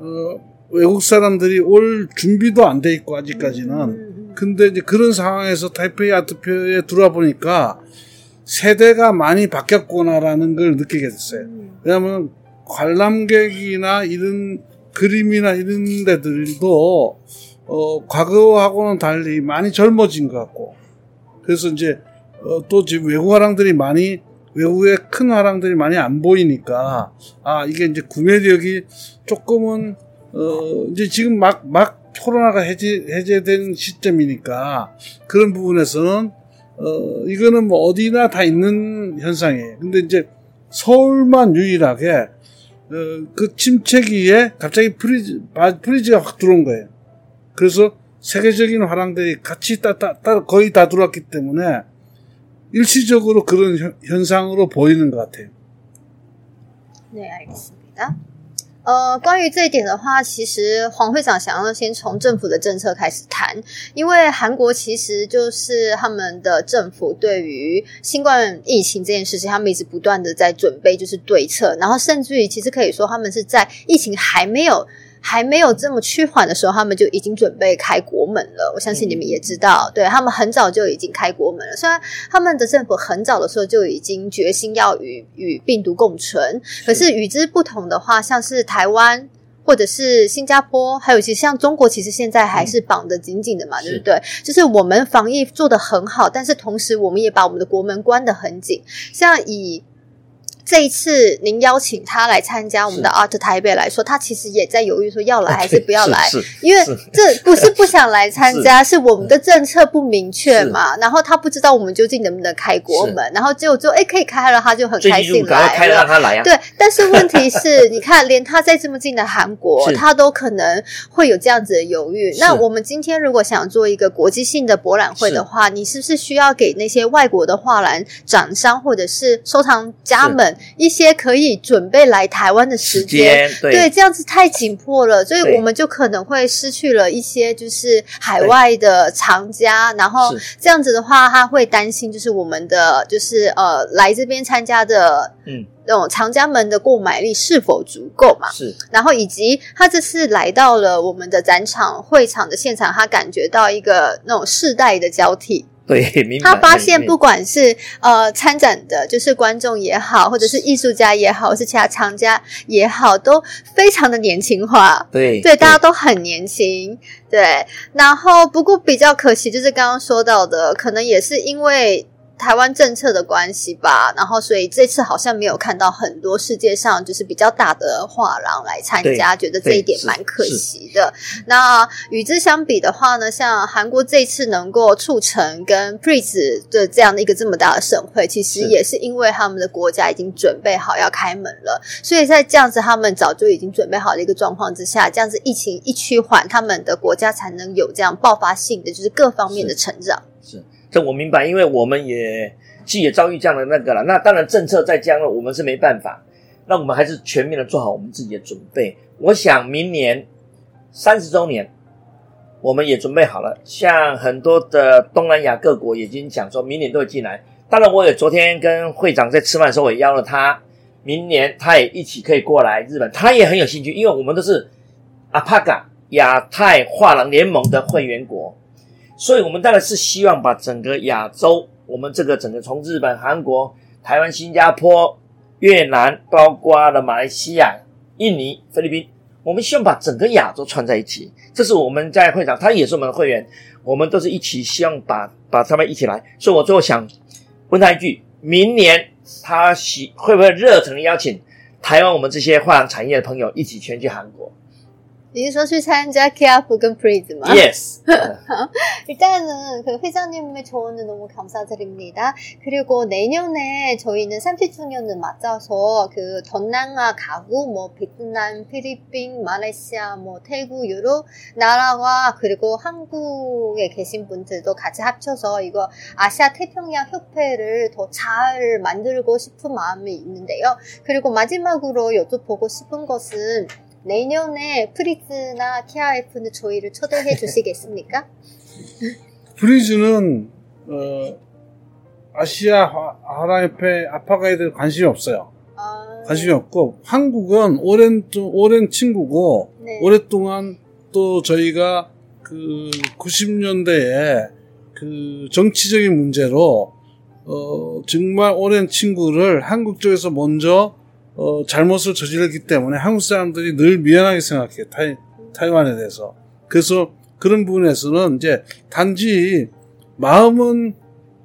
어, 외국 사람들이 올 준비도 안 돼 있고 아직까지는. 음, 음, 근데 이제 그런 상황에서 타이페이 아트표에 들어와 보니까 세대가 많이 바뀌었구나라는 걸 느끼게 됐어요. 음. 왜냐하면 관람객이나 이런 그림이나 이런 데들도 어, 과거하고는 달리 많이 젊어진 것 같고 그래서 이제 어, 또 지금 외국 화랑들이 많이 외국의 큰 화랑들이 많이 안 보이니까 아 이게 이제 구매력이 조금은 어, 이제 지금 막 막 코로나가 해제 해제된 시점이니까 그런 부분에서는 어, 이거는 뭐 어디나 다 있는 현상이에요. 근데 이제 서울만 유일하게 어, 그 침체기에 갑자기 프리즈 바- 프리즈가 확 들어온 거예요. 그래서 세계적인 화랑들이 같이 따, 따, 따, 거의 다 들어왔기 때문에 일시적으로 그런 현, 현상으로 보이는 것 같아요. 对，알겠습니다。呃，关于这一点的话，其实黄会长想要先从政府的政策开始谈，因为韩国其实就是他们的政府对于新冠疫情这件事情，他们一直不断的在准备，就是对策，然后甚至于其实可以说，他们是在疫情还没有。 还没有这么趋缓的时候，他们就已经准备开国门了。我相信你们也知道，对，他们很早就已经开国门了。虽然他们的政府很早的时候就已经决心要与与病毒共存，可是与之不同的话，像是台湾或者是新加坡，还有其实像中国，其实现在还是绑得紧紧的嘛，对不对？就是我们防疫做得很好，但是同时我们也把我们的国门关得很紧，像以。这一次您邀请他来参加我们的 Art 台北来说，他其实也在犹豫说要来还是不要来，因为这不是 不想来参加，是我们的政策不明确嘛。然后他不知道我们究竟能不能开国门，然后结果就哎可以开了，他就很开心来了。开了让他来啊。对，但是问题是，你看连他在这么近的韩国，他都可能会有这样子的犹豫。那我们今天如果想做一个国际性的博览会的话，你是不是需要给那些外国的画廊展商或者是收藏家们？一些可以准备来台湾的时间，时间对，对，这样子太紧迫了，所以我们就可能会失去了一些就是海外的藏家，然后这样子的话，他会担心就是我们的就是呃来这边参加的嗯。那种藏家们的购买力是否足够嘛？是，然后以及他这次来到了我们的展场会场的现场，他感觉到一个那种世代的交替。对，明白。他发现，不管是呃参展的，就是观众也好，或者是艺术家也好，或是其他藏家也好，都非常的年轻化。对，对，大家都很年轻。对，然后不过比较可惜，就是刚刚说到的，可能也是因为。台湾政策的关系吧，然后所以这次好像没有看到很多世界上就是比较大的画廊来参加，觉得这一点蛮可惜的。那与之相比的话呢，像韩国这次能够促成跟 Frieze 的这样的一个这么大的盛会，其实也是因为他们的国家已经准备好要开门了，所以在这样子他们早就已经准备好的一个状况之下，这样子疫情一趋缓，他们的国家才能有这样爆发性的就是各方面的成长。是。是这我明白，因为我们也既也遭遇这样的那个了。那当然政策在这样，我们是没办法。那我们还是全面的做好我们自己的准备。我想明年三十周年，我们也准备好了，像很多的东南亚各国已经讲说明年都会进来。当然，我也昨天跟会长在吃饭的时候，我也邀了他，明年他也一起可以过来日本，他也很有兴趣，因为我们都是 APAGA 亚太画廊联盟的会员国，所以我们当然是希望把整个亚洲，我们这个整个从日本、韩国、台湾、新加坡、越南，包括了马来西亚、印尼、菲律宾。我们希望把整个亚洲串在一起，这是我们在会场，他也是我们的会员，我们都是一起希望把把他们一起来。所以我最后想问他一句：明年他喜会不会热诚的邀请台湾我们这些画廊产业的朋友一起全去韩国？ 你是说去参加 KF 跟 Prise 吗？Yes。 일단은 그 회장님의 조언을 너무 감사드립니다. 그리고 내년에 저희는 30주년을 맞아서 그 동남아 가구 뭐 베트남, 필리핀, 말레이시아, 뭐 태국, 유럽 나라와 그리고 한국에 계신 분들도 같이 합쳐서 이거 아시아 태평양 협회를 더 잘 만들고 싶은 마음이 있는데요. 그리고 마지막으로 여쭤보고 싶은 것은 내년에 프리즈나 KRF는 저희를 초대해 주시겠습니까? 프리즈는 어, 아시아 화랑협회 아파가이들 관심이 없어요. 아, 관심이 없고 한국은 오랜 오랜 친구고 네. 오랫동안 또 저희가 그 90년대에 그 정치적인 문제로 어 정말 오랜 친구를 한국 쪽에서 먼저 어 잘못을 저질렀기 때문에 한국 사람들이 늘 미안하게 생각해요. 타이, 타이완에 대해서. 그래서 그런 부분에서는 이제 단지 마음은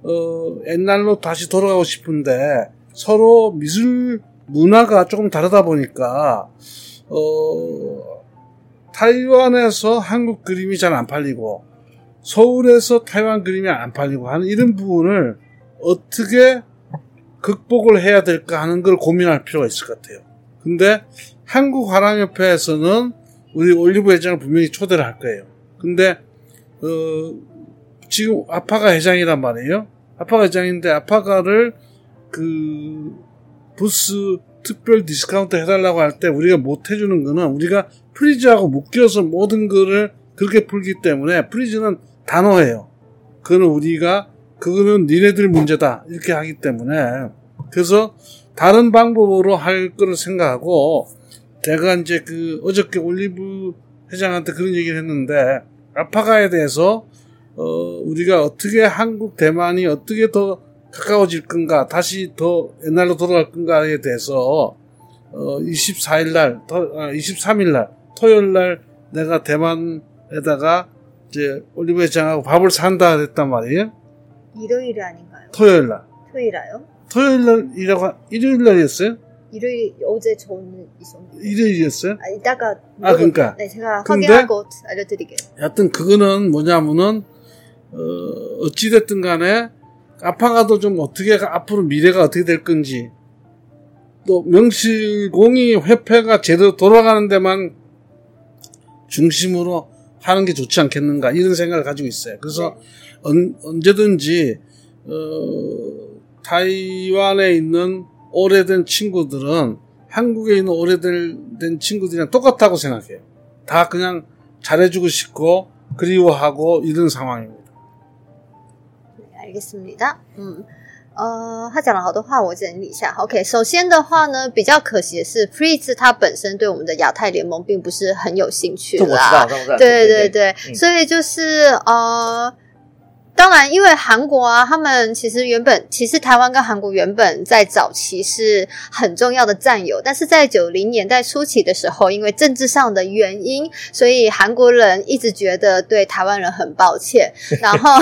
어 옛날로 다시 돌아가고 싶은데 서로 미술 문화가 조금 다르다 보니까 어 타이완에서 한국 그림이 잘 안 팔리고 서울에서 타이완 그림이 안 팔리고 하는 이런 부분을 어떻게 극복을 해야 될까 하는 걸 고민할 필요가 있을 것 같아요. 근데 한국 화랑협회에서는 우리 올리브 회장을 분명히 초대를 할 거예요. 근데 어 지금 아파가 회장이란 말이에요. 아파가 회장인데 아파가를 그 부스 특별 디스카운트 해달라고 할 때 우리가 못 해주는 거는 우리가 프리즈하고 묶여서 모든 거를 그렇게 풀기 때문에 프리즈는 단호해요. 그거는 우리가 그거는 니네들 문제다 이렇게 하기 때문에 그래서 다른 방법으로 할 거를 생각하고 제가 이제 그 어저께 올리브 회장한테 그런 얘기를 했는데 아파가에 대해서 어 우리가 어떻게 한국 대만이 어떻게 더 가까워질 건가 다시 더 옛날로 돌아갈 건가에 대해서 어 24일 날, 23일 날 토요일 날 내가 대만에다가 이제 올리브 회장하고 밥을 산다 그랬단 말이에요. 일요일이 아닌가요? 토요일 날. 토요일아요? 토요일 날이라고 하- 일요일 날이었어요? 일요일 어제 저는 있었는데 일요일이었어요? 아, 이따가 아, 그러니까. 네 제가 확인하고 알려드릴게요. 하여튼 그거는 뭐냐면은 어 어찌 됐든 간에 아파가도 좀 어떻게 앞으로 미래가 어떻게 될 건지 또 명실공히 회패가 제대로 돌아가는 데만 중심으로 하는 게 좋지 않겠는가 이런 생각을 가지고 있어요. 그래서 언, 언제든지 어, 타이완에 있는 오래된 친구들은 한국에 있는 오래된 친구들이랑 똑같다고 생각해요. 다 그냥 잘해주고 싶고 그리워하고 이런 상황입니다. 对알겠습니다. 음. 呃，他讲了好多话，我整理一下。OK，首先的话呢，比较可惜的是，Freeze 他本身对我们的亚太联盟并不是很有兴趣啦。对对对，嗯所以就是呃，当然，因为韩国啊，他们其实原本其实台湾跟韩国原本在早期是很重要的战友，但是在九零年代初期的时候，因为政治上的原因，所以韩国人一直觉得对台湾人很抱歉。然后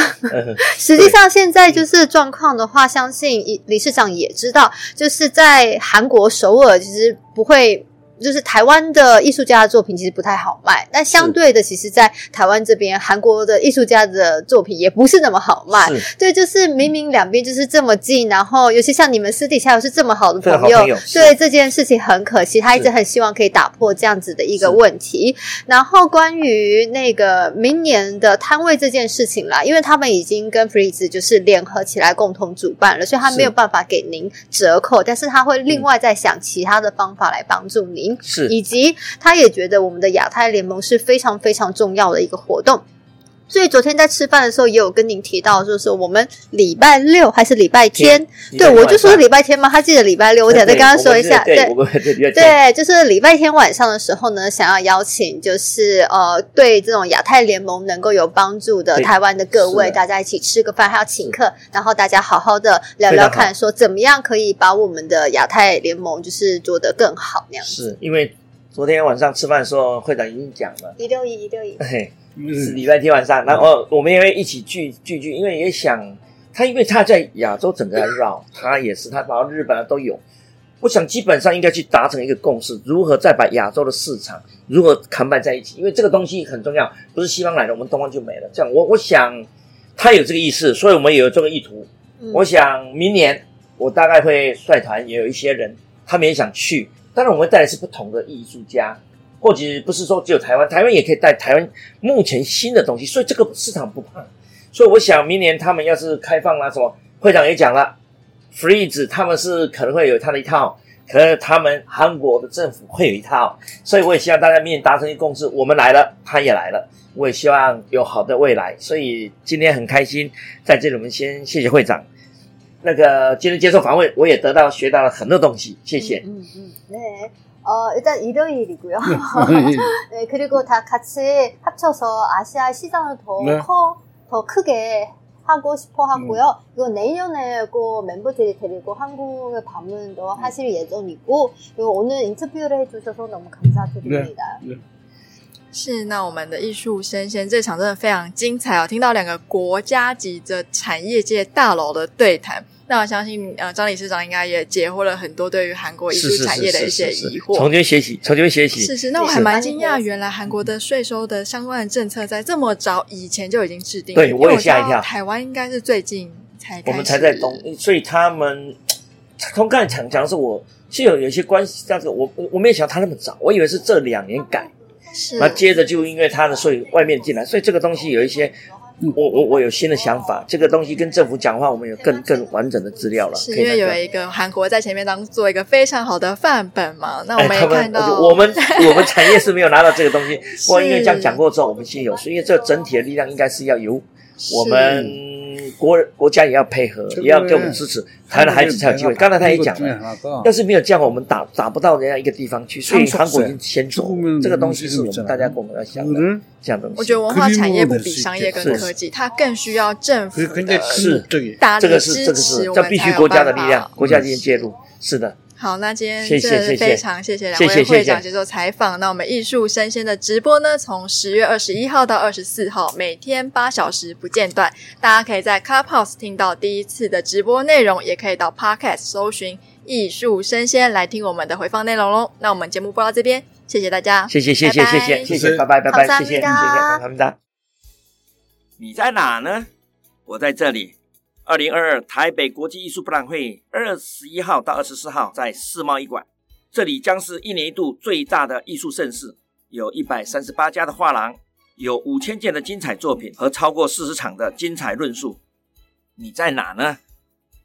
实际上现在就是状况的话，相信理事长也知道，就是在韩国首尔其实不会。就是台湾的艺术家的作品其实不太好卖，那相对的，其实，在台湾这边，韩国的艺术家的作品也不是那么好卖。对，就是明明两边就是这么近，然后尤其像你们私底下又是这么好的朋友，对这件事情很可惜，他一直很希望可以打破这样子的一个问题。然后关于那个明年的摊位这件事情啦，因为他们已经跟 Freeze 就是联合起来共同主办了，所以他没有办法给您折扣，但是他会另外再想其他的方法来帮助您。是以及他也觉得我们的亚太联盟是非常非常重要的一个活动。所以昨天在吃饭的时候也有跟您提到，就是我们礼拜六还是礼拜天？对，我就说礼拜天嘛，他记得礼拜六，我想再跟他说一下。对，对，就是礼拜天晚上的时候呢，想要邀请就是呃，对这种亚太联盟能够有帮助的台湾的各位，大家一起吃个饭，还要请客，然后大家好好的聊聊看，说怎么样可以把我们的亚太联盟就是做得更好那样子。是因为昨天晚上吃饭的时候，会长已经讲了，一六一，一六一。是礼拜天晚上，然后我们也会一起聚聚聚，因为也想他，因为他在亚洲整个绕，他也是他跑到日本都有。我想基本上应该去达成一个共识，如何再把亚洲的市场如何扛办在一起，因为这个东西很重要，不是西方来了，我们东方就没了。这样，我我想他有这个意思，所以我们也有这个意图。我想明年我大概会率团，也有一些人他们也想去，当然我们带的是不同的艺术家。或者不是说只有台湾，台湾也可以带台湾目前新的东西，所以这个市场不怕。所以我想明年他们要是开放了什么，会长也讲了，Freeze 他们是可能会有他的一套，可能他们韩国的政府会有一套，所以我也希望大家明年达成一个共识，我们来了，他也来了，我也希望有好的未来。所以今天很开心在这里，我们先谢谢会长。那个今天接受访问，我也得到学到了很多东西，谢谢。嗯嗯，对。 어, 일단 일요일이고요. 네, 그리고 다 같이 합쳐서 아시아 시장을 더 네. 커, 더 크게 하고 싶어 하고요. 음. 이거 내년에 꼭 멤버들이 데리고 한국에 방문도 하실 예정이고, 그리고 오늘 인터뷰를 해주셔서 너무 감사드립니다. 네. 네. 是，那我们的艺术生鲜这场真的非常精彩哦，听到两个国家级的产业界大佬的对谈。 那我相信，呃，张理事长应该也解惑了很多对于韩国艺术产业的一些疑惑。从这边学习，从这边学习。是是，那我还蛮惊讶，原来韩国的税收的相关的政策在这么早以前就已经制定。对，我也吓一跳。台湾应该是最近才，我们才在东，所以他们从刚才讲讲的是我，是有有一些关系，这样子，我我没有想到他那么早，我以为是这两年改，是，那接着就因为他的税外面进来，所以这个东西有一些。我我我有新的想法，这个东西跟政府讲话，我们有更更完整的资料了。是因为有一个韩国在前面当做一个非常好的范本嘛？那我们也看到，哎、我们我们产业是没有拿到这个东西。不过因为这样讲过之后，我们心有数，因为这整体的力量应该是要由我们。国国家也要配合，也要给我们支持，台湾的孩子才有机会。刚才他也讲了，要是没有这样，我们打打不到人家一个地方去。所以韩国已经先走这个东西，是我们大家共同要想的这样东西。我觉得文化产业不比商业跟科技，它更需要政府的是大力支持，这必须国家的力量，国家进行介入。是的。好，那今天真的是非常谢谢两位会长接受采访。那我们艺术生鲜的直播呢，从十月二十一号到二十四号，每天八小时不间断。大家可以在 Clubhouse 听到第一次的直播内容，也可以到 Podcast 搜寻艺术生鲜来听我们的回放内容喽。那我们节目播到这边，谢谢大家，谢谢谢谢谢谢谢谢，拜拜拜拜，谢谢谢谢，他们的。你在哪呢？我在这里。二零二二台北国际艺术博览会，二十一号到二十四号在世贸艺馆，这里将是一年一度最大的艺术盛事，有一百三十八家的画廊，有五千件的精彩作品和超过四十场的精彩论述。你在哪呢？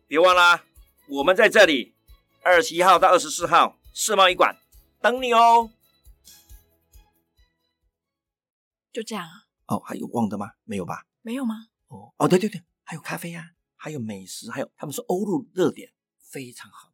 别忘了，我们在这里，二十一号到二十四号世贸艺馆等你哦。就这样啊？哦，还有忘的吗？没有吧？没有吗？哦哦，对对对，还有咖啡呀、啊。还有美食，还有他们说欧陆热点非常好。